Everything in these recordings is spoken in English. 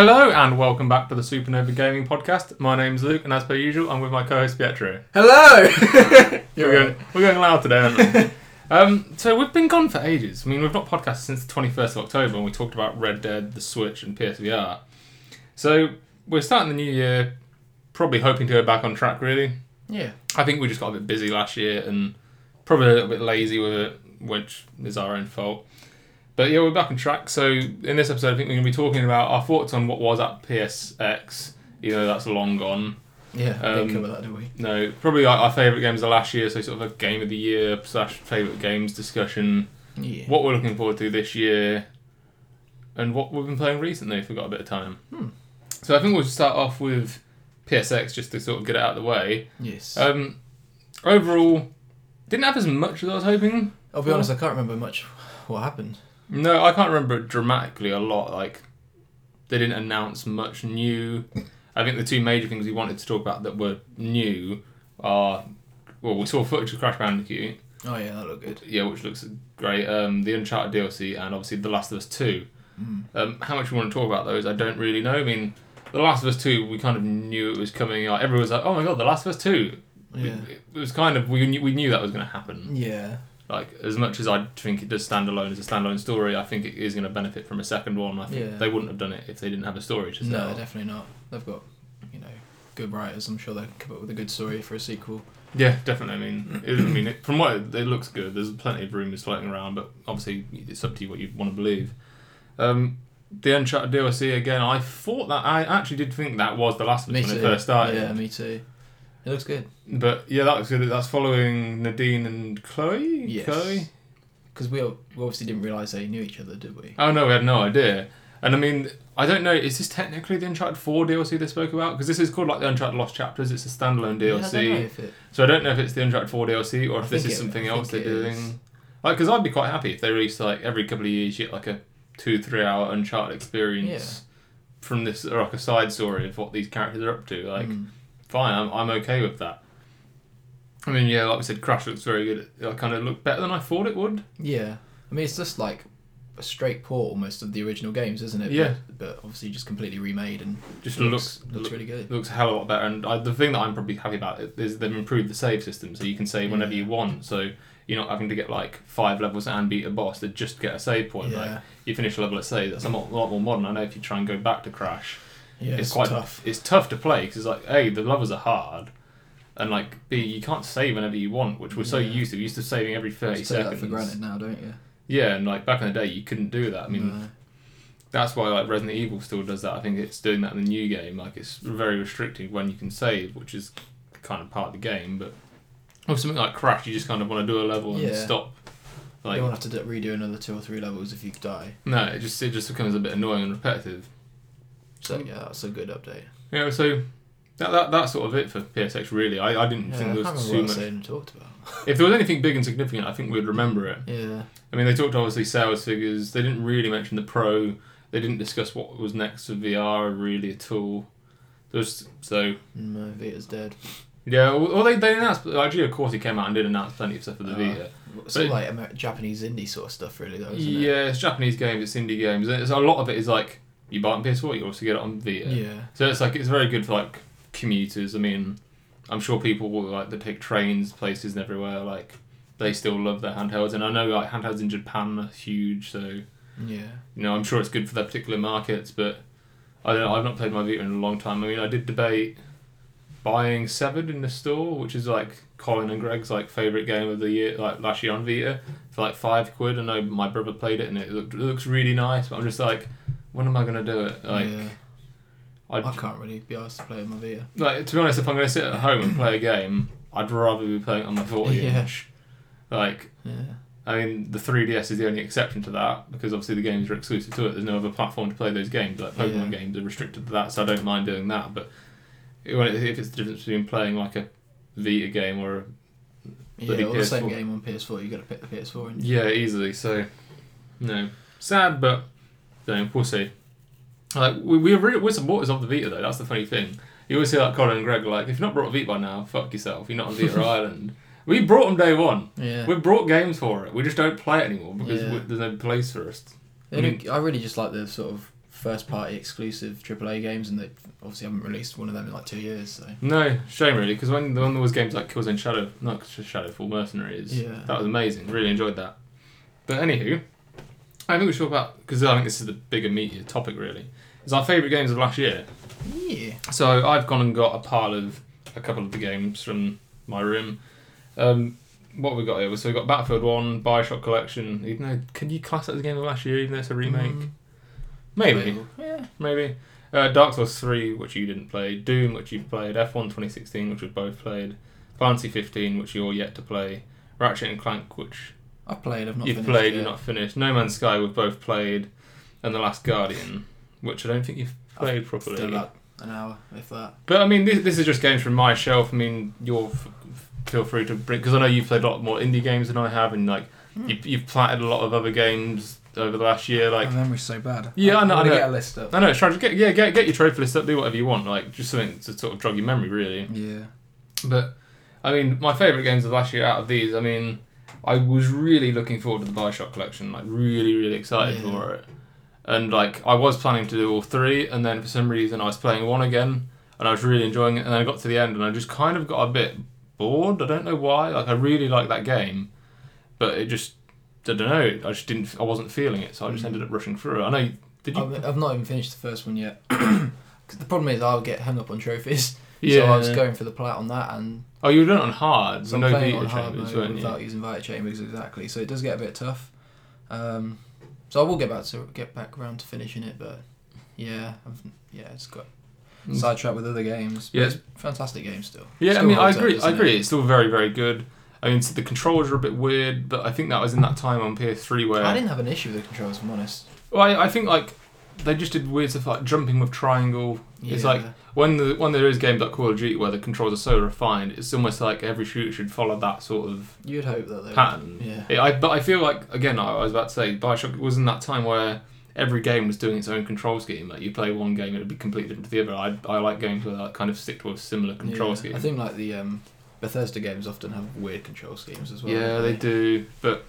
Hello and welcome back to the Supernova Gaming Podcast. My name's Luke, and as per usual, I'm with my co-host Pietro. Hello. We're going, we're going loud today, aren't we? um, so we've been gone for ages. I mean, we've not podcasted since the 21st of October, and we talked about Red Dead, the Switch, and PSVR. So we're starting the new year, probably hoping to go back on track. Really, yeah. I think we just got a bit busy last year and probably a little bit lazy with it, which is our own fault. But yeah, we're back on track. So in this episode, I think we're going to be talking about our thoughts on what was at PSX, even though that's long gone. Yeah. Um, didn't cover that, did we? No, probably our, our favourite games of last year, so sort of a game of the year slash favourite games discussion. Yeah. What we're looking forward to this year, and what we've been playing recently if we've got a bit of time. Hmm. So I think we'll start off with PSX just to sort of get it out of the way. Yes. Um, overall, didn't have as much as I was hoping. I'll be honest. I can't remember much. What happened? No, I can't remember it dramatically a lot. Like, they didn't announce much new. I think the two major things we wanted to talk about that were new are well, we saw footage of Crash Bandicoot, Oh yeah, that looked good. yeah, which looks great. Um, the Uncharted DLC and obviously The Last of Us Two. Mm. Um, how much we want to talk about those, I don't really know. I mean, The Last of Us Two, we kind of knew it was coming. Like, everyone was like, "Oh my god, The Last of Us 2. Yeah. It, it was kind of we knew, we knew that was going to happen. Yeah. Like as much as I think it does stand alone as a standalone story, I think it is going to benefit from a second one. I think Yeah. they wouldn't have done it if they didn't have a story to tell. No, definitely not. They've got, you know, good writers. I'm sure they can come up with a good story for a sequel. Yeah, definitely. I mean, it, I mean, it, from what it, it looks good. There's plenty of rumours floating around, but obviously it's up to you what you want to believe. Um, the Uncharted DLC again. I thought that I actually did think that was the last of Me us when too. it first started. Yeah, me too. It looks good But yeah, that was good. That's following Nadine and Chloe. Yes. Chloe. because we, we obviously didn't realize they knew each other, did we? Oh no, we had no idea. And I mean, I don't know. Is this technically the Uncharted Four DLC they spoke about? Because this is called like the Uncharted Lost Chapters. It's a standalone Yeah, I DLC. know if it. So I don't know if it's the Uncharted 4 DLC or I if this is it- something I else they're doing. is. Like, because I'd be quite happy if they released like every couple of years, you get like a two, three hour Uncharted experience from this, or like a side story of what these characters are up to. Like, Mm. Fine, I'm, I'm okay with that. I mean, yeah, like we said, Crash looks very good. It kind of looked better than I thought it would. Yeah. I mean, it's just like a straight port almost of the original games, isn't it? Yeah. But, but obviously just completely remade and Just looks looks looks look- really good. Looks a hell of a lot better. And I, the thing that I'm probably happy about is they've improved the save system, so you can save whenever Yeah. you want. So you're not having to get like five levels and beat a boss to just get a save point. Like Yeah. you finish a level at save, that's a lot, lot more modern. I know if you try and go back to Crash, Yeah, it's, it's, quite tough. It's tough to play because it's like a the levels are hard, and like b you can't save whenever you want, which we're so Yeah. used to. We're used to saving every thirty seconds. that for granted now, don't you? Yeah, and like back in the day, you couldn't do that. I mean, No. that's why like Resident Evil still does that. I think it's doing that in the new game. Like it's very restricted when you can save, which is kind of part of the game. But with something like Crash, you just kind of want to do a level and Yeah. stop. you Like won't have to do, redo another two or three levels if you die. no, it just it just becomes a bit annoying and repetitive. So yeah, that's a good update. Yeah, so that, that that's sort of it for PSX. Really, I, I didn't Yeah, think there was too what I much. said and talked about. If there was anything big and significant, I think we'd remember it. Yeah, I mean, they talked obviously sales figures. They didn't really mention the Pro. They didn't discuss what was next for VR really at all. There's so no, Vita's dead. Yeah, well, they, they announced, actually, of course, he came out and did announce plenty of stuff for the Oh. Vita. All But- like Amer- Japanese indie sort of stuff, really, though, isn't Yeah, it's Japanese games, it's indie games. It's, a lot of it is like, you buy it on PS4, you also get it on it? Vita. Yeah. So it's like, it's very good for like commuters. I mean, I'm sure people will like, that take trains places and everywhere, like, they still love their handhelds. And I know like handhelds in Japan are huge, so, Yeah. you know, I'm sure it's good for their particular markets, but I don't know, I've not played my Vita in a long time. I mean, I did debate buying Severed in the store, which is like Colin and Greg's like favourite game of the year, like last year on Vita, for like five quid. I know my brother played it and it, looked, it looks really nice, but I'm just like, when am I gonna do it? Like, yeah. I'd, I can't really be asked to play with my Vita. like to be honest, if I'm gonna sit at home and play a game, I'd rather be playing on my 40 Yeah. inch. Like, Yeah. I mean, the 3DS is the only exception to that because obviously the games are exclusive to it. There's no other platform to play those games. Like Pokemon Yeah. games are restricted to that, so I don't mind doing that. But if it's the difference between playing like a Vita game or a, Yeah, well, the same PS4. game on PS4, you got to pick the PS4. Yeah, easily. So, no, sad, but know, we'll see. Like we we really, we're supporters of the Vita though. That's the funny thing. You always hear like Colin and Greg like, if you're not brought a Vita by now, fuck yourself. You're not on Vita Island. We brought them day one. yeah. We brought games for it. We just don't play it anymore because Yeah. we, there's no place for us. The only- I really just like the sort of first party exclusive AAA games, and they obviously haven't released one of them in like two years. So No, shame really, because when, when there was games like Killzone Shadow, not just Shadowfall Mercenaries, Yeah. that was amazing. Really enjoyed that. But anywho, I think we should talk about because I think this is the bigger meatier topic really. it's our favourite games of last year. yeah, So I've gone and got a pile of a couple of the games from my room. Um, what have we got here? So we got Battlefield One, Bioshock Collection. Even though, can you class that as a game of last year, even though it's a remake? Mm, Maybe, Yeah. maybe. Uh, Dark Souls Three, which you didn't play. Doom, which you've played. F1 2016, which we've both played. Fantasy 15, which you're yet to play. Ratchet and Clank, which I've played. I've not. you've finished played, you've not finished. No Man's Sky, we've both played. And The Last Guardian, which I don't think you've played properly. Still about an hour, if that. But I mean, this, this is just games from my shelf. I mean, you're f- feel free to bring because I know you've played a lot more indie games than I have, and like Hmm. you, you've platted a lot of other games over the last year. Like, My memory's so bad. Yeah, I I'm know, I know. get a list up. I know it's trying to get yeah get get your trophy list up, do whatever you want, like just something to sort of jog your memory, really. Yeah. But I mean, my favourite games of last year out of these, I mean, I was really looking forward to the Bioshock collection, like really really excited Yeah. for it, and like I was planning to do all three, and then for some reason I was playing one again, and I was really enjoying it, and then I got to the end, and I just kind of got a bit bored. I don't know why. Like I really liked that game, but it just I don't know. I just didn't. I wasn't feeling it, so I just Mm. ended up rushing through it. I know. Did you? I've, I've not even finished the first one yet. 'Cause the problem is I'll get hung up on trophies. So I was going for the plat on that, and Oh, you were doing it on hard. so no playing on hard chambers, mode weren't you? without using Vita chambers exactly. So it does get a bit tough. Um, so I will get back to get back around to finishing it, but yeah, I've, yeah, it's got Mm. sidetracked with other games. Yeah. Yeah, it's fantastic game still. Yeah, I mean, I holds up, agree. I agree. it? It's still very, very good. I mean, so the controls are a bit weird, but I think that was in that time on PS3 where I didn't have an issue with the controls, if I'm honest. Well, I, I think like they just did weird stuff like jumping with triangle. It's like when the when there is games like Call of Duty where the controls are so refined, it's almost like every shooter should follow that sort of you'd hope that they. pattern. Yeah. Yeah, I, but I feel like again, I, I was about to say, Bioshock was in that time where every game was doing its own control scheme. Like you play one game, it would be completely different to the other. I, I like games where that kind of stick to a similar control Yeah. scheme. I think like the um, Bethesda games often have weird control schemes as well. yeah, don't they do. But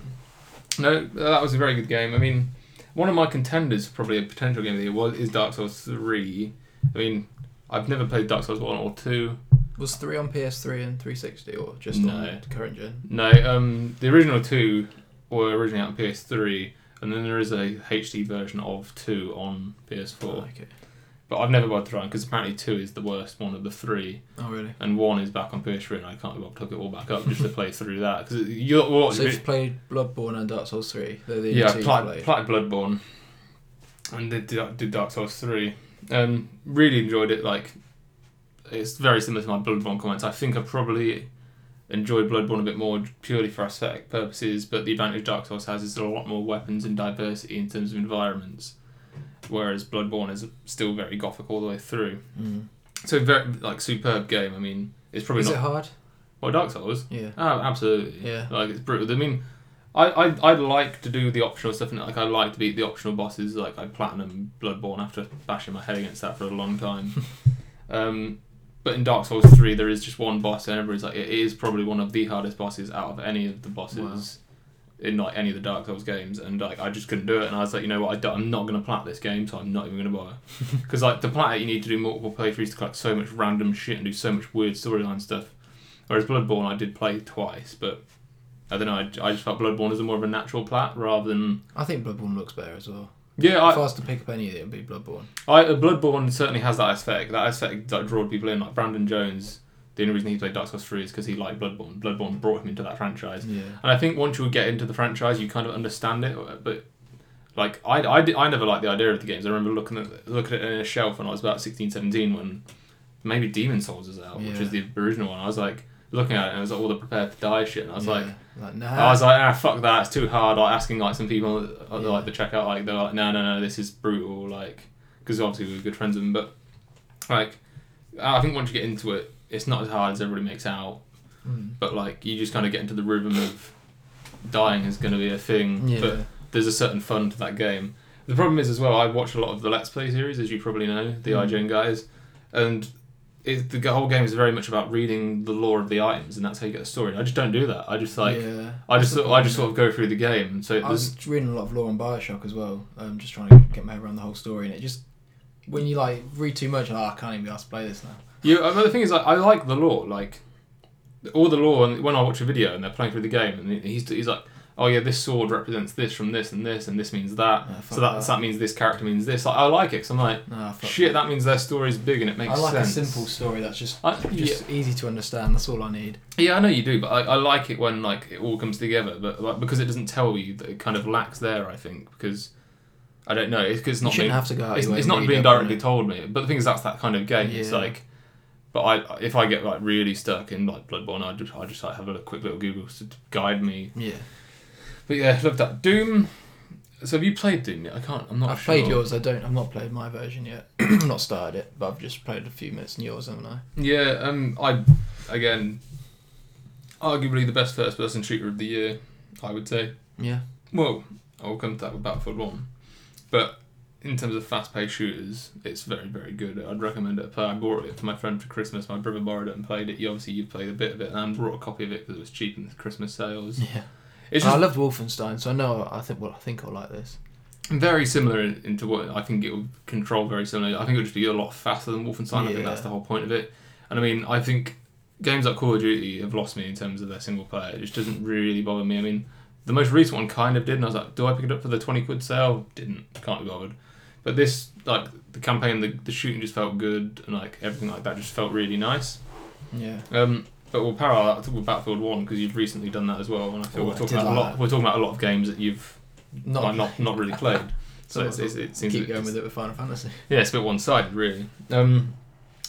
no, that was a very good game. I mean, one of my contenders, for probably a potential game of the year, was is Dark Souls three. I mean, I've never played Dark Souls one or two. Was three on PS3 and 360 or just No. on current gen? No, um, the original two were originally out on PS3, and then there is a HD version of two on PS4. Okay. But I've never bothered trying because apparently two is the worst one of the three, Oh really? and one is back on PS3, and I can't be bothered to look it all back up just to play through that because you what So you've played Bloodborne and Dark Souls 3. They're the yeah, two you've played. Bloodborne, and did did Dark Souls three. Um, really enjoyed it. Like, it's very similar to my Bloodborne comments. I think I probably enjoyed Bloodborne a bit more purely for aesthetic purposes, but the advantage Dark Souls has is a lot more weapons and diversity in terms of environments, whereas Bloodborne is still very gothic all the way through. Mm. So very like superb game. I mean, it's probably Is not it hard? Well, Dark Souls. Yeah. Oh, absolutely. Yeah. Like it's brutal. I mean, I I I like to do the optional stuff, and like I like to beat the optional bosses. Like I platinum Bloodborne after bashing my head against that for a long time. um, but in Dark Souls three, there is just one boss, and everybody's like, it is probably one of the hardest bosses out of any of the bosses. In like any of the Dark Souls games, and like I just couldn't do it, and I was like, you know what, I I'm not gonna plat this game, so I'm not even gonna bother. Because like to plat it, you need to do multiple playthroughs to collect so much random shit and do so much weird storyline stuff. Whereas Bloodborne, I did play twice, but I don't know. I, I just felt Bloodborne is a more of a natural plat rather than I think Bloodborne looks better as well. yeah. if I I, was to pick up any of it, it would be Bloodborne. I uh, Bloodborne certainly has that aesthetic. That aesthetic that drawed people in. Like Brandon Jones, the only reason he played Dark Souls three is because he liked Bloodborne. Bloodborne brought him into that franchise. Yeah. And I think once you get into the franchise, you kind of understand it. But like I, I, did- I never liked the idea of the games. I remember looking at looking at it in a shelf when I was about 16, 17 when maybe Demon Souls was out, which is the original one. I was like looking at it and it was like all the prepared to die shit, and I was. Yeah. like, nah. I was like, ah, fuck that, it's too hard. Like asking like some people at the, Yeah. like the checkout, like they're like, no, no, no, this is brutal. Like, because obviously we were good friends with them, but like, I think once you get into it, it's not as hard as everybody makes out. Mm. But like, you just kind of get into the rhythm of dying is going to be a thing. Yeah. But there's a certain fun to that game. The problem is as well, I watch a lot of the Let's Play series, as you probably know, the Mm. IGN guys, and it, the whole game is very much about reading the lore of the items, and that's how you get the story. I just don't do that. I just like yeah. I just sort, I just sort of go through the game, and so I was reading a lot of lore on Bioshock as well. Um, just trying to get my head around the whole story, and it just when you like read too much, like, oh, I can't even be asked to play this now. you. the thing is like I like the lore, like all the lore. And when I watch a video and they're playing through the game, and he's he's like. Oh yeah, this sword represents this from this and this, and this means that. Yeah, so that, that. that means this character means this. Like, I like it because I'm like, Nah, shit, that means their story's big and it makes sense. I like sense. a simple story that's just I, yeah, just easy to understand. That's all I need. Yeah, I know you do, but I, I like it when like it all comes together. But like, because it doesn't tell you, that it kind of lacks there. I think because I don't know. It's because it's You not shouldn't being, have to go it's, it's not being directly told me. But the thing is, that's that kind of game. It's like, but I if I get like really stuck in like Bloodborne, I just I just like have a quick little Google to guide me. Yeah, But yeah, love that Doom. So have you played Doom yet? I can't. I'm not. I've sure. played yours. I don't. I've not played my version yet. I've not started it, but I've just played a few minutes in yours, haven't I? Yeah. Um. I again, arguably the best first-person shooter of the year. I would say. Yeah. Well, I'll come to that with Battlefield 1. But in terms of fast paced shooters, it's very, very good. I'd recommend it. I bought it for my friend for Christmas. My brother borrowed it and played it. You obviously you've played a bit of it and I brought a copy of it because it was cheap in the Christmas sales. Yeah. It's I loved Wolfenstein, so I know. I think. Well, I think I'll like this. very similar in, into what I think it will control very similar. I think it would just be a lot faster than Wolfenstein. I think Yeah. that's the whole point of it. And I mean, I think games like Call of Duty have lost me in terms of their single player. It just doesn't really bother me. I mean, the most recent one kind of did, and I was like, do I pick it up for the 20 quid sale? Didn't. Can't be bothered. But this, like, the campaign, the, the shooting just felt good, and, like, everything like that just felt really nice. Yeah. Um, but we'll parallel that with Battlefield 1 because you've recently done that as well, and I feel Oh, we're talking about a lot. that. We're talking about a lot of games that you've Not. like, not not really played. So it's, it's, it seems keep going with it with Final Fantasy. yeah, it's a bit one sided, really. Um,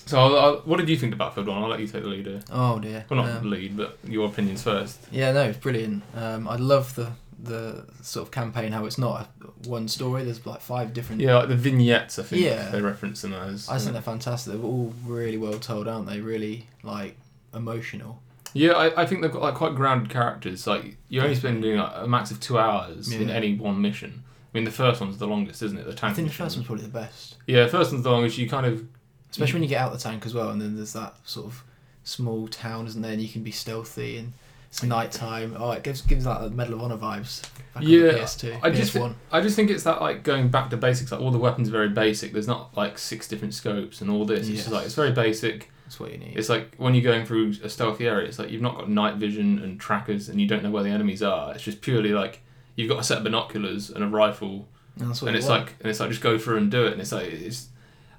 so, I'll, I'll, what did you think about Battlefield 1? I'll let you take the lead here. Oh dear. Well, not Um, lead, but your opinions first. Yeah, no, it's brilliant. Um, I love the the sort of campaign how it's not a, one story. There's like five different. Yeah, like the vignettes, I think Yeah. they reference them as. I think they're fantastic. They're all really well told, aren't they? Really like emotional. Yeah, I, I think they've got like quite grounded characters. Like you're only spending like, a max of two hours in Yeah. any one mission. I mean, the first one's the longest, isn't it? The tank. I think the mission. first one's probably the best, Yeah, the first one's the longest. You kind of especially when you get out of the tank as well, and then there's that sort of small town, isn't there? And you can be stealthy and it's night time. Oh, it gives gives like the Medal of Honor vibes. Back Yeah, on the PS2, I just PS1. I just think it's that like going back to basics. Like all the weapons are very basic. There's not like six different scopes and all this. It's just Yes. like it's very basic. That's what you need. It's like when you're going through a stealthy area, it's like you've not got night vision and trackers and you don't know where the enemies are. It's just purely like you've got a set of binoculars and a rifle, and and it's want. like and it's like just go through and do it. And it's like it's.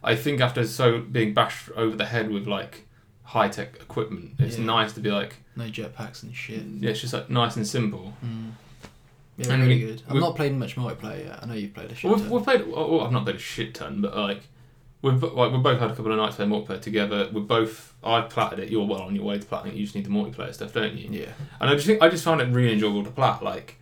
I think after so being bashed over the head with like high tech equipment, it's Yeah. nice to be like no jetpacks and shit. yeah, it's just like nice and simple. Mm. Yeah, And really we- good. I've not played much multiplayer yet. I know you've played a shit Well, we've, we've played. Well, I've not played a shit ton, but like we've like we've both had a couple of nights playing multiplayer together. We're both. I've platted it. You're well on your way to platting it. You just need the multiplayer stuff, don't you? Yeah. And I just think I just found it really enjoyable to plat. Like,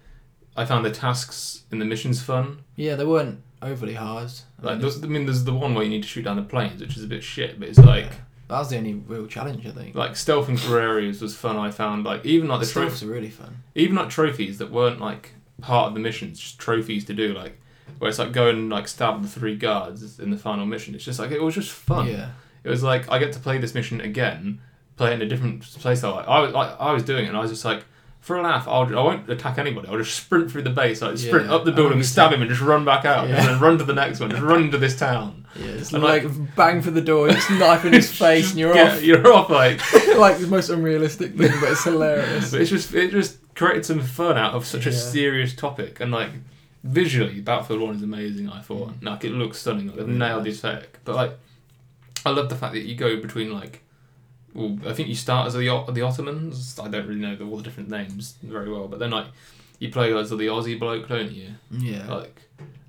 I found the tasks in the missions fun. Yeah, they weren't overly hard. I Like, mean, there's, I mean, there's the one where you need to shoot down the planes, which is a bit shit, but it's like that was the only real challenge, I think. like stealthing through areas was fun. I found like even like the the trophies, stealths are really fun. even like trophies that weren't like part of the missions, just trophies to do. Like where it's like go and like stab the three guards in the final mission. It's just like it was just fun. Yeah. It was like I get to play this mission again, play it in a different place. I I was like, I was doing it, and I was just like, for a laugh, I'll I won't attack anybody. I'll just sprint through the base, like sprint Yeah, up the building, stab him, and just run back out, Yeah. and then run to the next one, just run into this town. Yeah, just And, like, like- bang for the door, just knife in his face, Just and you're get- off. You're off, like. like the most unrealistic thing, but it's hilarious. but it's just it just created some fun out of such a serious topic, and like visually, Battlefield One is amazing. I thought, mm. like it looks stunning. Like, they've nailed the aesthetic, but like I love the fact that you go between like. Well, I think you start as the the Ottomans. I don't really know the, all the different names very well, but then like you play as the Aussie bloke, don't you? Yeah. Like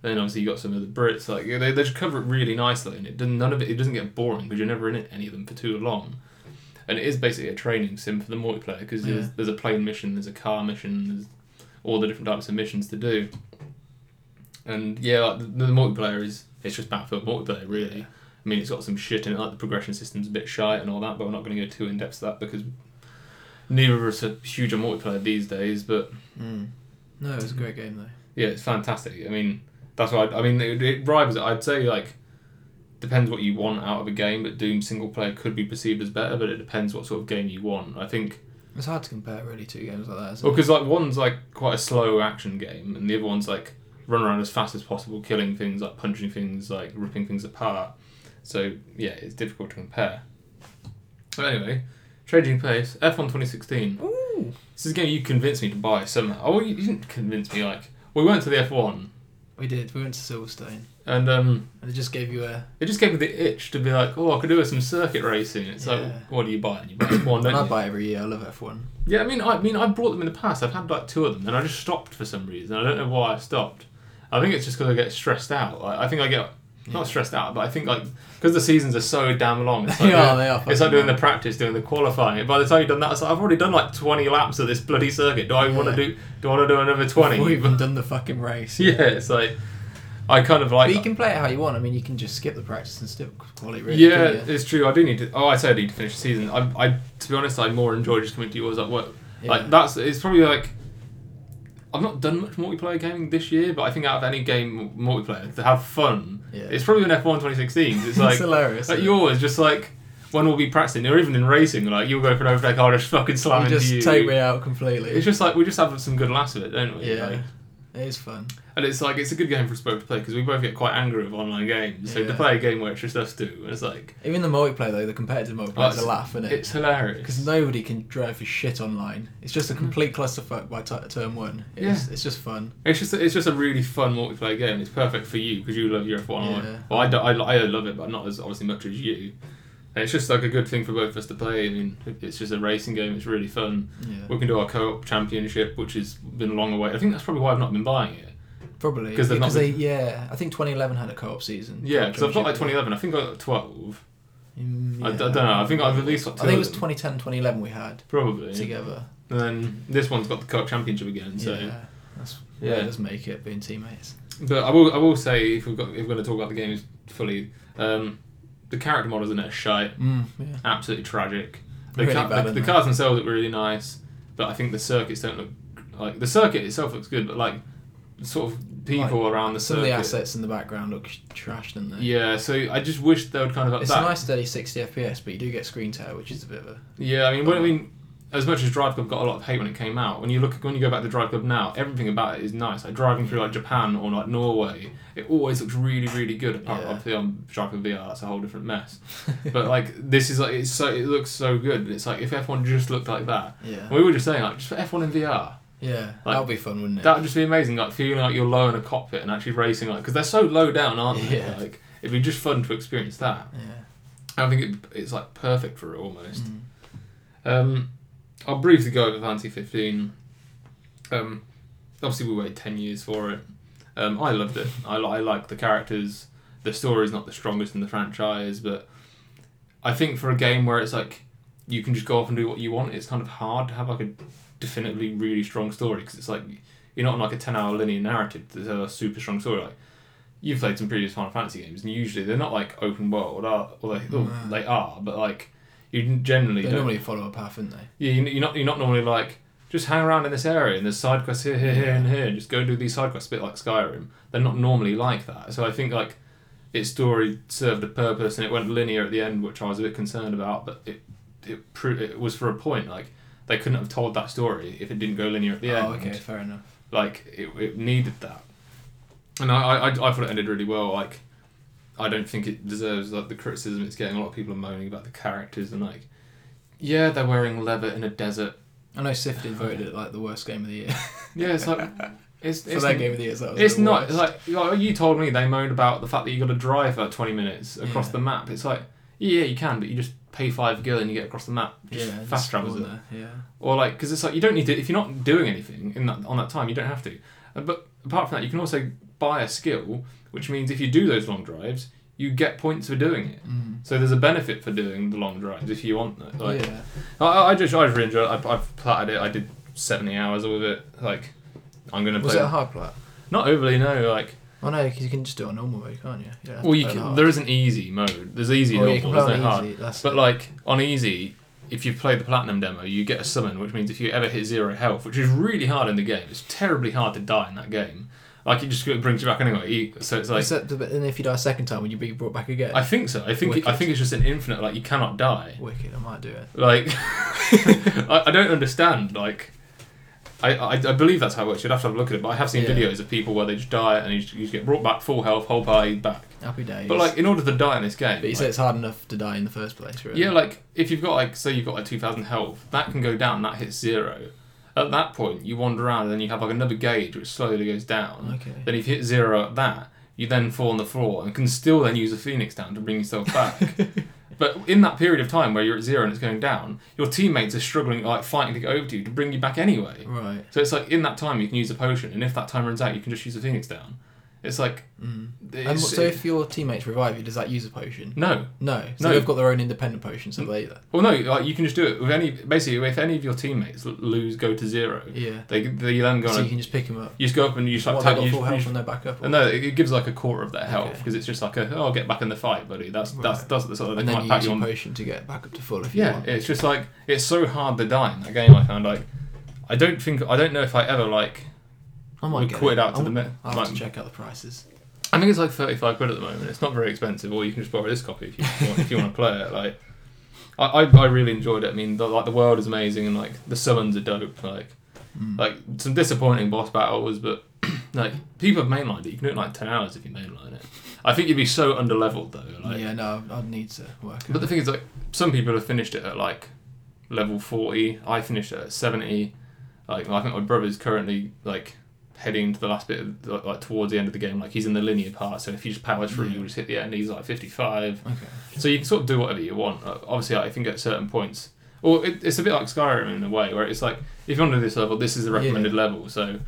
then obviously you got some of the Brits. Like they, they just cover it really nicely, and it doesn't none of it. It doesn't get boring because you're never in it, any of them for too long. And it is basically a training sim for the multiplayer because there's, there's a plane mission, there's a car mission, there's all the different types of missions to do. And yeah, like the, the multiplayer is it's just Battlefield multiplayer really. Yeah. I mean, it's got some shit in it, like the progression system's a bit shy and all that, but we're not going to go too in depth to that because neither of us are huge on multiplayer these days. But Mm. No, it was a great game though. yeah, it's fantastic. I mean, that's why I, I mean it, it rivals. I'd say like depends what you want out of a game. But Doom single player could be perceived as better, but it depends what sort of game you want. I think It's hard to compare really two games like that. Isn't well, because like one's like quite a slow action game, and the other one's like run around as fast as possible, killing things, like punching things, like ripping things apart. So yeah, it's difficult to compare. But anyway, changing pace. F1 2016. Ooh. This is a game you convinced me to buy somehow. Oh, you didn't convince me. Like we went to the F1, We did. We went to Silverstone, and um, and it just gave you a. it just gave me the itch to be like, oh, I could do with some circuit racing. It's like, what do you buy? You buy F1, don't I you? buy every year. I love F one. Yeah, I mean, I mean, I brought them in the past. I've had like two of them, and I just stopped for some reason. I don't know why I stopped. I think it's just because I get stressed out. Like, I think I get not stressed out, but I think like because the seasons are so damn long. It's like, They are, doing- they are It's like doing the practice, doing the qualifying. By the time you've done that, it's like I've already done like twenty laps of this bloody circuit. Do I want to do? Do I want to do another twenty? We've even done the fucking race. yeah, it's like I kind of like. But you can play it how you want. I mean, you can just skip the practice and still quality. Really, yeah, it's true. I do need to. Oh, I said I need to finish the season. I, I, to be honest, I more enjoy just coming to yours at work. Yeah. Like that's it's probably like I've not done much multiplayer gaming this year, but I think out of any game multiplayer to have fun, Yeah. it's probably an F one 2016. It's like it's hilarious. like yours, just like when we'll be practicing, or even in racing, like you'll go for an overtake, I'll just fucking slam you into just you. take me out completely. It's just like we just have some good laughs with it, don't we? yeah, Like, it is fun. And it's like it's a good game for us both to play because we both get quite angry with online games. So to Yeah. play a game where it's just us two, it's like Even the multiplayer though, the competitive multiplayer, Oh, is a laugh, isn't it? it's hilarious. Because nobody can drive for shit online. It's just a mm-hmm. complete clusterfuck by t- term one. It's, Yeah. it's just fun. It's just it's just a really fun multiplayer game. It's perfect for you because you love your F1. Yeah. Well, I, do, I, I love it, but not as obviously much as you. And it's just like a good thing for both of us to play. I mean, it's just a racing game. It's really fun. Yeah, We can do our co-op championship, which has been a long away. I think that's probably why I've not been buying it. Probably 'Cause they've not because they yeah. I think 2011 had a co-op season. Yeah, because I've got like 2011. I think I got 12. Mm, I, I don't know. I think I've at least got two. I think it was them. 2010, 2011 we had Probably. together. And then this one's got the co-op championship again. So yeah, that's Yeah. yeah, it does make it being teammates. But I will, I will say if we've got, if we're going to talk about the games fully, um, the character models in it are shite, Mm, yeah. absolutely tragic. The, Really ca- bad, the, the cars themselves look really nice, but I think the circuits don't look like the circuit itself looks good, but like sort of people around the Some of the assets in the background look sh- trash, don't they? Yeah, so I just wish they would kind of up It's that. a nice steady 60 FPS, but you do get screen tear, which is a bit of a Yeah, I mean, when, I mean, as much as Drive Club got a lot of hate when it came out, when you look when you go back to Drive Club now, everything about it is nice. Like driving through like Japan or like Norway, it always looks really, really good. Apart Yeah. obviously on Drive Club VR, that's a whole different mess. but like this is like it's so it looks so good. It's like if F one just looked like that. yeah. We were just saying like just for F one in VR, Yeah, Like, that would be fun, wouldn't it? that would just be amazing. Like feeling like you're low in a cockpit and actually racing like because they're so low down, aren't they? Yeah. Like it'd be just fun to experience that. yeah. I think it, it's like perfect for it almost. Mm. Um, I'll briefly go over Fantasy 15. Um, obviously, we waited 10 years for it. Um, I loved it. I, I like the characters. The story's not the strongest in the franchise, but I think for a game where it's like you can just go off and do what you want, it's kind of hard to have like a definitively really strong story because it's like you're not on like a 10 hour linear narrative. There's a super strong story. Like you've played some previous Final Fantasy games, and usually they're not like open world, are, or they, oh, they are, but like you generally They normally follow a path, don't they? yeah, you- you're not you're not normally like just hang around in this area and there's side quests here, here, here, and here. and Just go do these side quests, a bit like Skyrim. They're not normally like that. So I think like its story served a purpose and it went linear at the end, which I was a bit concerned about. But it it pro- it was for a point. Like they couldn't have told that story if it didn't go linear at the oh, end. Oh, okay, fair enough. Like it, it needed that, and I, I I thought it ended really well. Like I don't think it deserves like the criticism it's getting. A lot of people are moaning about the characters and like. Yeah, they're wearing leather in a desert. I know Sifted voted it like the worst game of the year. Yeah, it's like it's For it's, that game of the year, that it's not worst. like, you told me they moaned about the fact that you got to drive for twenty minutes across Yeah. the map. It's like yeah, you can, but you just pay five gil and you get across the map. Just yeah, fast travels it. there, Yeah. Or like because it's like you don't need to if you're not doing anything in that on that time you don't have to. Uh, But apart from that, you can also buy a skill, which means if you do those long drives, you get points for doing it. Mm. So there's a benefit for doing the long drives if you want that. Like, yeah. I, I just I really enjoyed it. I, I've platted it. I did seventy hours with it. Like I'm gonna Was play. it a hard plat? Not overly, no. Like Oh no, 'cause you can just do it on normal mode, can't you? you well, you can, hard. there is an easy mode. There's easy oh, and you can normal. There's no hard. easy. That's But like on easy, if you play the platinum demo, you get a summon, which means if you ever hit zero health, which is really hard in the game, it's terribly hard to die in that game. Like it just brings you back anyway. So it's like Except, but then if you die a second time, would you be brought back again? I think so. I think I think it's just an infinite. Like you cannot die. Wicked, I might do it. Like I, I don't understand. Like I, I I believe that's how it works. You'd have to have a look at it. But I have seen Yeah. videos of people where they just die and you, just- you just get brought back full health, whole party back. Happy days. But like in order to die in this game, but you like- say it's hard enough to die in the first place, really. Yeah, like if you've got like say you've got like two thousand health, that can go down. That hits zero. At that point, you wander around and then you have like another gauge which slowly goes down. Okay. Then if you hit zero at that, you then fall on the floor and can still then use a phoenix down to bring yourself back. but in that period of time where you're at zero and it's going down, your teammates are struggling like fighting to get over to you to bring you back anyway. Right. So it's like in that time you can use a potion, and if that time runs out, you can just use a phoenix down. It's like Mm. And so if your teammates revive you, does that use a potion? no, No. So No. they've got their own independent potion, so they. well no, like you can just do it with any. Basically, if any of your teammates lose, go to zero, Yeah. they they then go So on. you can just pick them up. you just go up and you just like What, tap. they got You, full you, health when they're back up? or- no, it gives like a quarter of their health Okay. because it's just like a oh, I'll get back in the fight, buddy. That's that's Right. that's the sort of and then you use your potion to get back up to full if you Yeah, want. it's just like it's so hard to die in that game. I found like I don't think I don't know if I ever like I might get quit it. out to I'll- the mi- I'll have like- to check out the prices. I think it's like thirty five quid at the moment. It's not very expensive, or you can just borrow this copy if you want, if you want to play it. Like, I, I, I really enjoyed it. I mean, the, like the world is amazing, and like the summons are dope. Like, Mm. like some disappointing boss battles, but like people have mainlined it. You can do it in like ten hours if you mainline it. I think you'd be so underleveled though. Like, yeah, no, I'd need to work. but out. the thing is, like, some people have finished it at like level forty. I finished it at seventy. Like, I think my brother's currently like heading to the last bit, of, like, like towards the end of the game. Like, he's in the linear part, so if you just power through, Yeah. you just hit the end. He's like fifty-five. okay. So you can sort of do whatever you want. Uh, Obviously, I think at certain points, or it, it's a bit like Skyrim in a way, where it's like if you're under this level, this is the recommended Yeah. level. So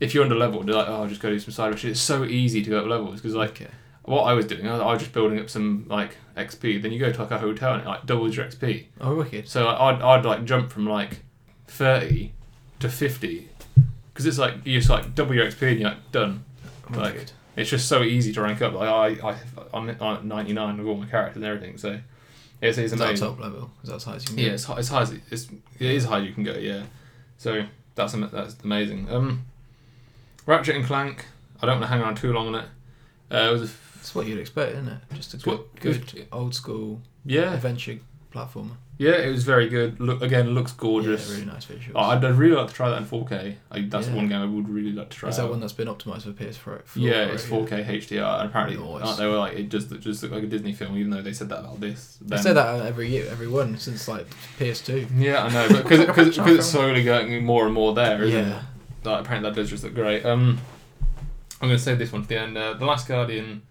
if you're under level, you're like, oh, I'll just go do some side missions. It's so easy to go up levels because like okay. what I was doing, I was, I was just building up some like XP. Then you go to like a hotel and it like doubles your XP. Oh, wicked. So I'd, I'd like jump from like thirty to fifty because it's like you just like double your XP and you're like done. Like, Wicked. It's just so easy to rank up. Like I, I, I'm, I'm at 99 with all my characters and everything. So it's, it's Is that amazing. top level? Is that as high as you can Yeah, it's, it's high. As, it's it is high. You can go. Yeah. So that's that's amazing. Um, Ratchet and Clank. I don't want to hang around too long on it. Uh, it was a f- It's what you'd expect, isn't it? Just a good, what- good old school yeah, adventure platformer. Yeah. It was very good. Look again, looks gorgeous. Yeah, really nice visuals. Oh, I'd, I'd really like to try that in 4K. I, that's Yeah. one game I would really like to try. Is that out. one that's been optimized for PS4? Yeah, it's 4K HDR, and apparently Nice. they were like it just just looked like a Disney film, even though they said that about this. They then. say that every year, every one since like PS2. Yeah, I know, but because it's slowly going more and more there, isn't Yeah. it? Like, apparently that does just look great. Um, I'm going to save this one for the end. Uh, the Last Guardian.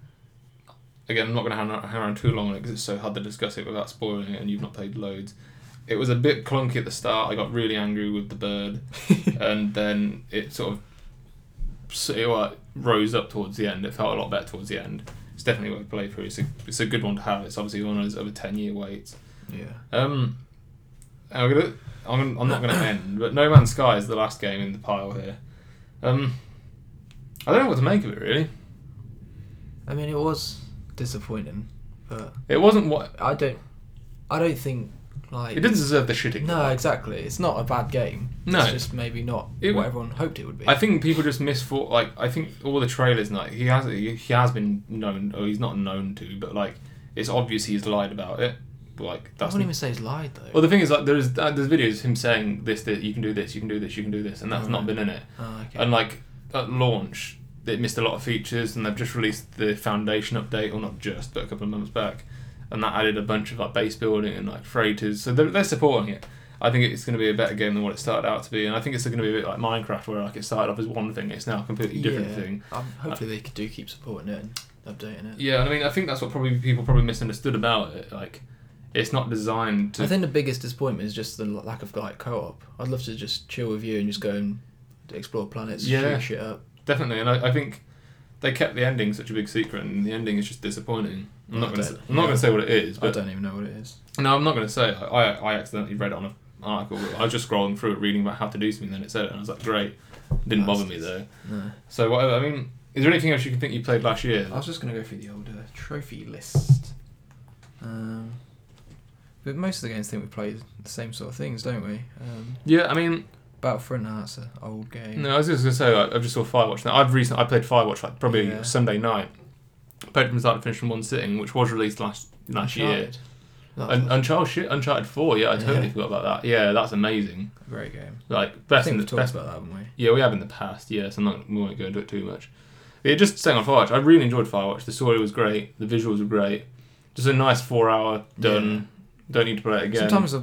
Again, I'm not going to hang, around- hang around too long on it because it's so hard to discuss it without spoiling it, and you've not played loads. It was a bit clunky at the start. I got really angry with the bird, and then it sort of it uh, rose up towards the end. It felt a lot better towards the end. It's definitely worth play through. It's a, it's a good one to have. It's obviously one of those over ten year waits. Yeah. Um, I'm gonna, I'm, I'm not gonna end, but No Man's Sky is the last game in the pile here. Um, I don't know what to make of it really. I mean, it was disappointing, but It wasn't what I don't, I don't think like it didn't deserve the shitting. No, exactly. It's not a bad game. No. it's just maybe not It- what everyone hoped it would be. I think people just misthought. Like I think all the trailers, like he has, he, has been known, or he's not known to, but like it's obvious he's lied about it. Like I that's. wouldn't even say he's lied though. Well, the thing is, like, there's uh, there's videos of him saying this, that you can do this, you can do this, you can do this, and that's not Right. been in it. oh, okay. And like at launch, it missed a lot of features, and they've just released the Foundation update, or not just, but a couple of months back, and that added a bunch of like base building and like freighters. So they're, they're supporting it. I think it's going to be a better game than what it started out to be, and I think it's going to be a bit like Minecraft, where like it started off as one thing, it's now a completely different Yeah. thing. Um, hopefully they could do keep supporting it and updating it. Yeah, and I mean, I think that's what probably people probably misunderstood about it. Like, it's not designed to. I think the biggest disappointment is just the lack of like co-op. I'd love to just chill with you and just go and explore planets, Yeah. shoot shit up. Definitely, and I, I think they kept the ending such a big secret, and the ending is just disappointing. I'm not going to. don't- I'm not yeah. going to say what it is, I don't even know what it is. no, I'm not going to say. I, I I accidentally read it on an article. I was just scrolling through it, reading about how to do something, and then it said it, and I was like, great. Didn't bother me though. No. So whatever. I mean, is there anything else you can think you played last year? I was just gonna go through the older trophy list. Um, but most of the games I think we played the same sort of things, don't we? Um, Yeah, I mean, Battlefront. No, that's an old game. No, I was just gonna say like, I just saw Firewatch. Now I've recently I played Firewatch like probably Yeah. Sunday night. Played from start to finish in one sitting, which was released last last year. Uncharted. That's Un- Uncharted shit, Uncharted Four. Yeah, I totally Yeah. forgot about that. Yeah, that's amazing. a great game. Like I best think in we've the talked best. about that, haven't we? Yeah, we have in the past. Yes, I'm not. We won't go into it too much. Yeah, just saying on Firewatch. I really enjoyed Firewatch. The story was great. The visuals were great. Just a nice four hour done. Don't need to play it again. Sometimes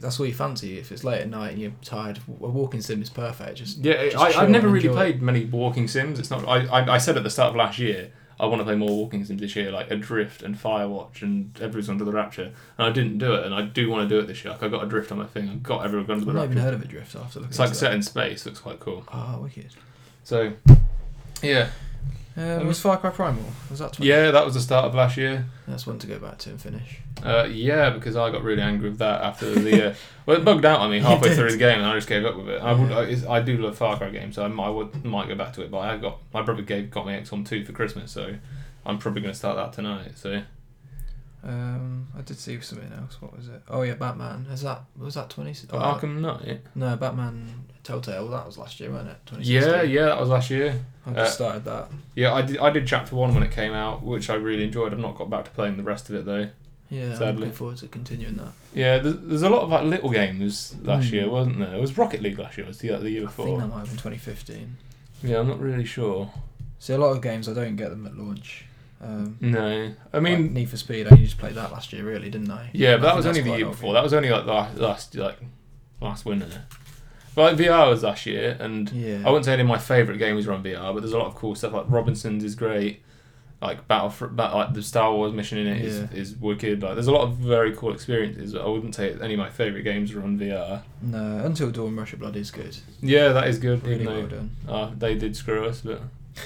that's all you fancy. If it's late at night and you're tired, a walking sim is perfect. Just Yeah, Just I, I've never really played many walking sims. It's not. I, I, I said at the start of last year I want to play more walking sims this year, like Adrift and Firewatch and Everyone's Under the Rapture, and I didn't do it, and I do want to do it this year. Like I got Adrift on my thing. I got Everyone Under the rapture. I've not even heard of Adrift after looking. It's like set that. in space. Looks quite cool. Oh, wicked. So, yeah, Um, was Far Cry Primal? Was that? 20? yeah, that was the start of last year. That's one to go back to and finish. Uh, yeah, because I got really angry with that after the. Uh, well, it bugged out on me halfway through the game, and I just gave up with it. I would. I, I do love Far Cry games, so I might, I would, might go back to it. But I got my brother gave got me XCOM two for Christmas, so I'm probably going to start that tonight. So Um, I did see something else. What was it? Oh yeah, Batman. Is that was that twenty? oh, Oh, Arkham Knight. no, Batman Telltale. That was last year, wasn't it? 2016. Yeah, yeah, that was last year. I Uh, just started that. Yeah, I did. I did chapter one when it came out, which I really enjoyed. I've not got back to playing the rest of it though. Yeah, I'm looking forward to continuing that. Yeah, there's, there's a lot of like little games last Hmm. year, wasn't there? It was Rocket League last year. Was the, the year I think before? that might have been 2015. Yeah, I'm not really sure. See, a lot of games I don't get them at launch. Um, No, I like mean, Need for Speed. I only just played that last year, really, didn't I? Yeah, I but that was only the year before. That was only like last, last like last winter. But like VR was last year, and Yeah. I wouldn't say any of my favourite games are on VR, but there's a lot of cool stuff. Like Robinsons is great. Like Battle, for, like the Star Wars mission in it is, Yeah. is wicked. Like there's a lot of very cool experiences. I wouldn't say any of my favourite games are on VR. No, Until Dawn, Rush of Blood is good. Yeah, that is good. Really well though done. uh, they did screw us, but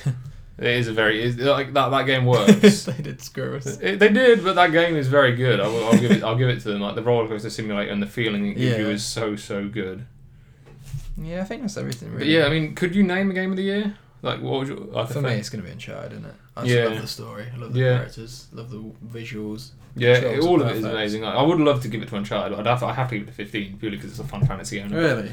it is a very it's, like that. That game works. they did screw us. It, they did, but that game is very good. I will, I'll give it. I'll give it to them. Like the roller coaster simulator and the feeling it gives you Yeah. is so so good. Yeah, I think that's everything, really. But yeah, I mean, could you name a game of the year? Like what would you? Like For me, it's going to be Uncharted, isn't it? I just Yeah. love the story. I love the Yeah. characters. Love the visuals. yeah, controls all of it is amazing. Like, I would love to give it to Uncharted. But I'd have. I have to give it to fifteen purely because it's a fun fantasy game. Really?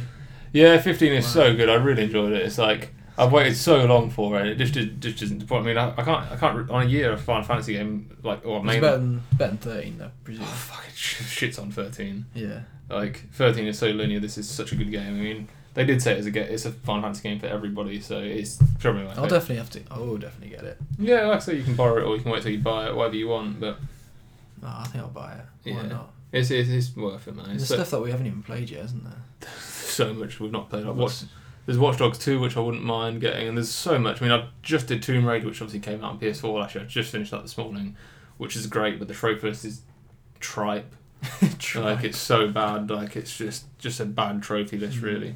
Yeah, fifteen is Wow. so good. I really enjoyed it. It's like. I've waited so long for it. It just just, just doesn't. I mean, I, I can't. I can't. On a year of Final Fantasy game, like or It's main. better than, better than 13, though, Oh, presume. fucking shit's on thirteen. Yeah. Like thirteen is so linear. This is such a good game. I mean, they did say it's a get. It's a Final Fantasy game for everybody, so it's probably I'll favourite. definitely have to. I will definitely get it. Yeah, like I say, you can borrow it or you can wait till you buy it, whatever you want. But Oh, I think I'll buy it. Why Yeah. not? it's it's, it's worth it, man. There's It's so, stuff that we haven't even played yet, isn't there? so much we've not played. I've watched, there's Watch Dogs two, which I wouldn't mind getting, and there's so much. I mean, I just did Tomb Raider, which obviously came out on PS4 last year. I just finished that this morning, which is great, but the trophy list is tripe. Like it's so bad. Like it's just just a bad trophy list, Mm. really.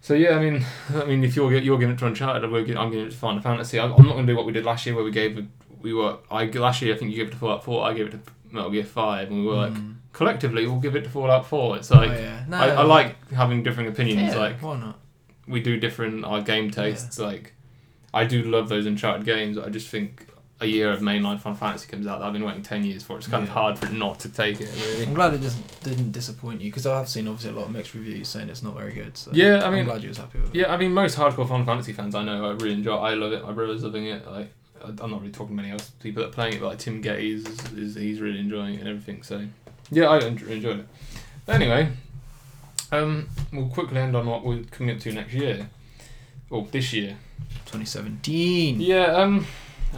So yeah, I mean, I mean, if you're you're giving it to Uncharted, I'm giving it to Final Fantasy. I'm, I'm not going to do what we did last year, where we gave a, we were I last year I think you gave it to Fallout Four, I gave it to Metal Gear Five, and we were like Mm. collectively we'll give it to Fallout Four. It's like oh, yeah. No, I, I like having different opinions. yeah, Like why not? we do different our game tastes. Like I do love those Uncharted games. I just think a year of mainline Final Fantasy comes out that I've been waiting ten years for. It's kind of hard for it not to take it. Really. I'm glad it doesn't didn't disappoint you because I have seen obviously a lot of mixed reviews saying it's not very good. So Yeah, I I'm mean- glad you was happy with it. Yeah, I mean, most hardcore Final Fantasy fans I know, I really enjoy. It. I love it. My brother's loving it. Like, I'm not really talking to many other people that are playing it, but like Tim Gettys is, is he's really enjoying it and everything. So, yeah, I en- enjoyed it. Anyway, um, we'll quickly end on what we're coming up to next year, or this year. 2017. Yeah, um,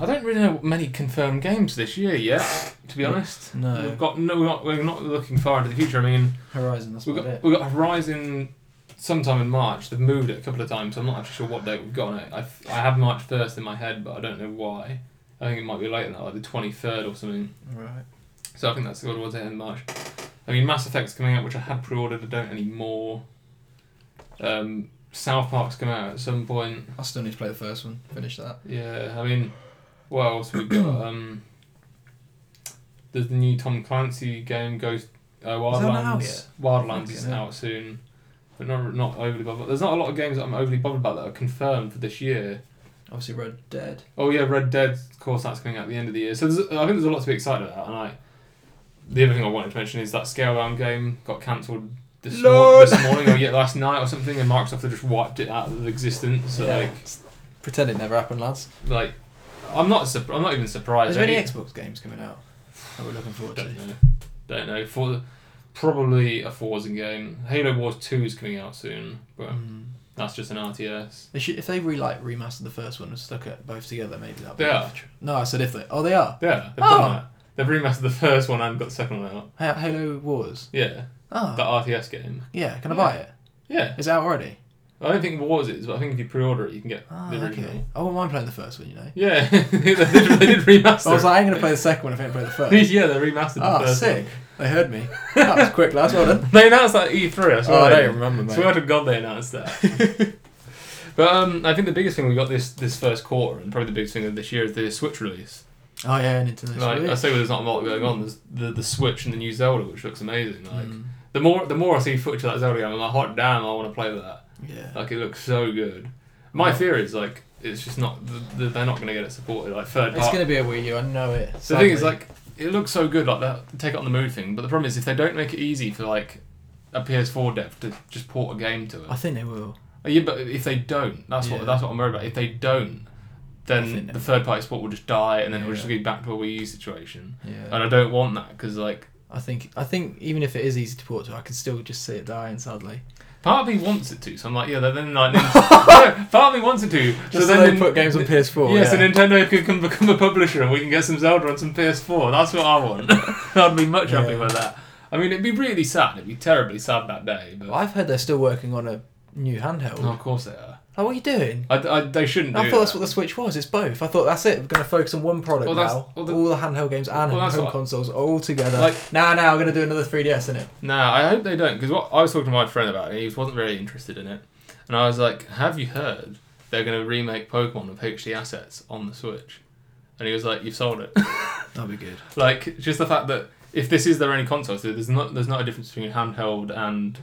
I don't really know many confirmed games this year yet. To be honest, No. we've got no, we're not, we're not looking far into the future. I mean, Horizon. That's We've got, it. we've got Horizon sometime in March. They've moved it a couple of times, so I'm not actually sure what date we've got on it. I, I have March 1st in my head, but I don't know why. I think it might be later than that, like the 23rd or something. Right. So I think that's what it was in March. I mean, Mass Effect's coming out, which I had pre ordered, I don't anymore. Um, South Park's coming out at some point. I still need to play the first one. Finish that. Yeah, I mean, what else we got? um, there's the new Tom Clancy game, Ghost uh, Is Wildlands. yet? Wildlands is out soon, but not not overly bothered. There's not a lot of games that I'm overly bothered about that are confirmed for this year. Obviously, Red Dead. Oh yeah, Red Dead, of course, that's coming out at the end of the year. So there's, I think there's a lot to be excited about. And I, the other thing I wanted to mention is that Scalebound game got cancelled this, mor- this morning or yet last night or something, and Microsoft have just wiped it out of existence. So Yeah. Like, Pretend it never happened, lads. like, I'm not. Sur- I'm not even surprised. Is there any Xbox games coming out that we're looking forward to? Don't know. Don't know. For probably a Forza game. Halo Wars Two is coming out soon, but Mm. that's just an RTS. They should, if they re like remastered the first one and stuck it both together, maybe that. They be are. No, I said if they. Oh, they are. Yeah, they've Oh. done that. They've remastered the first one and got the second one out. Ha- Halo Wars. Yeah, Oh, the RTS game. yeah. Can I Yeah. buy it? Yeah, Is it out already? I don't think Wars is, but I think if you pre-order it, you can get Ah, the original. okay. I wouldn't mind playing the first one, you know. Yeah, they, did, they did remaster. I was like, I'm gonna play the second one if I ain't play the first. yeah, they remastered the Ah, first sick. one. They heard me. That was quick, lads. Well done. They announced that at E3. I swear Oh, I don't did. remember, mate. Swear to God, they announced that. but um, I think the biggest thing we got this this first quarter, and probably the biggest thing of this year, is the Switch release. Oh yeah, Nintendo Like I Switch. say, there's not a lot going on. There's the the Switch and the new Zelda, which looks amazing. Like Mm, the more the more I see footage of that Zelda game, I'm like, hot damn, I want to play that. yeah. Like it looks so good. My Yeah. fear is like it's just not th- th- they're not going to get it supported. Like third It's party. gonna be a Wii U. I know it. So the thing is sadly. like it looks so good like that take it on the mood thing, but the problem is if they don't make it easy for like a PS4 dev to just port a game to it. I think they will. Uh, Yeah, but if they don't, that's Yeah. what that's what I'm worried about. If they don't, then the third party support will just die, and then it'll just be back to a Wii U situation. Yeah. And I don't want that because like I think I think even if it is easy to port to, I can still just see it dying. Sadly. part of me wants it to. So I'm like, yeah, then like no, part of me wants it to. So so then they put games on PS4. Yeah, yeah. so Nintendo could come become a publisher and we can get some Zelda on some PS4. That's what I want. I'd be much happy Yeah. with that. I mean, it'd be really sad. It'd be terribly sad that day. But Well, I've heard they're still working on a new handheld. oh, of course they are. Like, what are you doing? I, I, they shouldn't. I do thought that's what the Switch was. It's both. I thought that's it. We're going to focus on one product Well, now. well, the- all the handheld games and well, that's home what- consoles all together. Like- now, now we're going to do another 3DS, in it. Nah, I hope they don't because what I was talking to my friend about it, he wasn't really interested in it, and I was like, "Have you heard they're going to remake Pokemon with HD assets on the Switch?" And he was like, "You've sold it." That'd be good. like just the fact that if this is their only console, so there's not there's not a difference between handheld and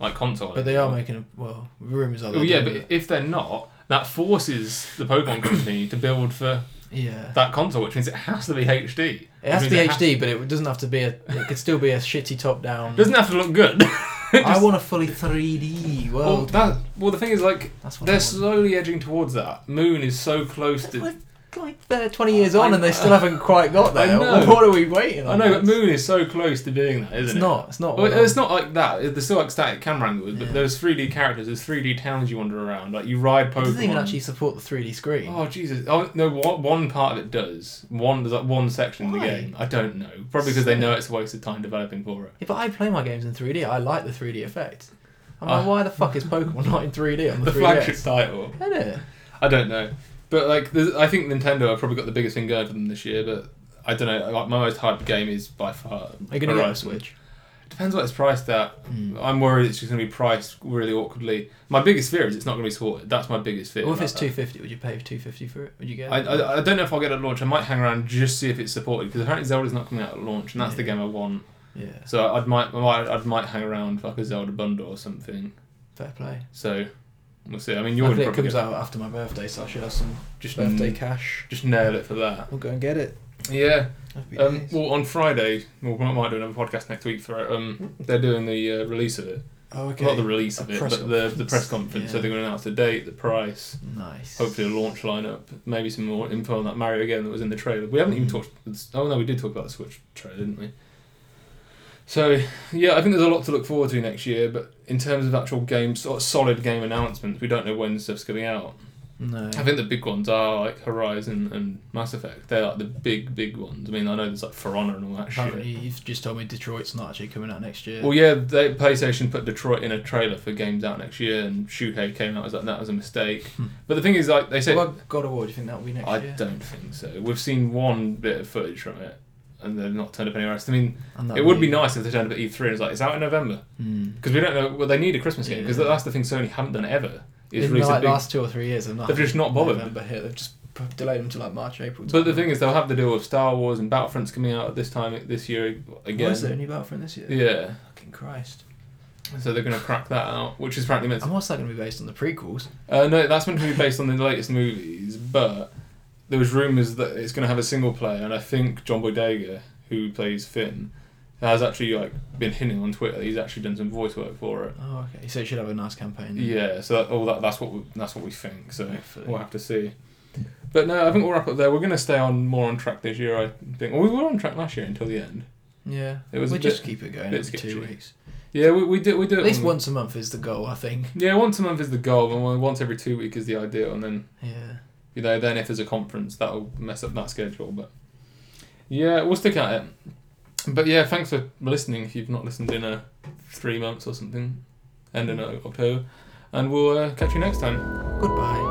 like console. But they are making a well. Rumors are. Oh yeah, but it. if they're not, that forces the Pokemon company to build for yeah, that console, which means it has to be HD. it has to be means HD, but it doesn't have to be a. It could still be a shitty top down. Doesn't have to look good. It I want a fully 3D well, world. that, well, the thing is, like, That's what they're slowly edging towards that. Moon is so close to. Like, they're 20 years on I- and they still haven't quite got there. know. What are we waiting on? I know, but Moon is so close to being that, isn't It's it? not. It's not. Well, it's not like that. There's still like static camera angles, but there's 3D characters. There's 3D towns you wander around. Like you ride Pokemon. It doesn't even actually support the 3D screen. Oh Jesus! Oh no, one, one part of it does. One there's like one section of the game. I don't know. Probably because they know it's a waste of time developing for it. Yeah, but I play my games in 3D. I like the 3D effect. I'm Ah. like, why the fuck is Pokemon not in 3D on the, The 3DS? flagship title. Isn't it? I don't know, but like I think Nintendo have probably got the biggest thing going for them this year. But I don't know. Like my most hyped game is by far. Are you gonna get a Switch? Depends what it's priced at. Mm. I'm worried it's just going to be priced really awkwardly. My biggest fear is it's not going to be supported. That's my biggest fear. Well, if it's 250, would you pay 250 for it? Would you get I, it? I, I don't know if I'll get it at launch. I might hang around just see if it's supported because apparently Zelda's not coming out at launch, and that's the game I want. yeah, So I might, I might, I might hang around for like a Zelda bundle or something. fair play. So we'll see. I mean, you're it probably comes get- out after my birthday, so I should have some just birthday cash. just nail it for that. We'll go and get it. Yeah. Um, days. well, on Friday, well, we might do another podcast next week for it. Um, they're doing the uh, release of it. oh, okay. Not the release A of it, press but the the conference. press conference. So Yeah. they're going to announce the date, the price, Nice. hopefully a launch lineup, maybe some more info on that Mario game that was in the trailer. We haven't even Mm. talked. Oh no, we did talk about the Switch trailer, didn't we? So yeah, I think there's a lot to look forward to next year. But in terms of actual games, sort of solid game announcements, we don't know when stuff's coming out. No. I think the big ones are like Horizon and Mass Effect. They're like the big, big ones. I mean, I know there's like For Honor and all that Apparently, shit. you've just told me Detroit's not actually coming out next year. Well, yeah, they, PlayStation put Detroit in a trailer for games out next year, and Shuhei came out as like that was a mistake. Hmm. But the thing is, like they said, What about God of War? Do you think that will be next I year? I don't think so. We've seen one bit of footage from it, and they've not turned up anywhere else. I mean, it would be nice if they turned up at E3 and it's like it's out in November Hmm. because we don't know. Well, they need a Christmas game because Yeah. that's the thing Sony haven't done ever. Is In the like, big. last two or three years, they've, not They've just not bothered. November hit. They've just delayed them to like March, April. But the thing is, they'll have the deal with Star Wars and Battlefront's coming out at this time this year again. Was there a new Battlefront this year? Yeah, Fucking Christ. so they're going to crack that out, which is frankly meant. To, And what's that going to be based on? The prequels? uh, no, that's meant to be based on the latest movies, but there was rumours that it's going to have a single player, and I think John Boyega, who plays Finn, has actually like been hinting on Twitter. He's actually done some voice work for it. Oh, okay. So it should have a nice campaign. then. Yeah, so that, all that that's what we, that's what we think. So Hopefully. we'll have to see. But no, I think we'll wrap up there. We're going to stay on more on track this year. I think. Well, we were on track last year until the end. Yeah. It was we just bit- keep it going every two weeks. Yeah, we, we do we do it At least on- once a month is the goal, I think. Yeah, once a month is the goal, and once every two week is the ideal, and then Yeah. You know then if there's a conference that'll mess up that schedule. But yeah, we'll stick at it. But yeah, thanks for listening. If you've not listened in a three months or something, end in October, and we'll uh, catch you next time. Goodbye.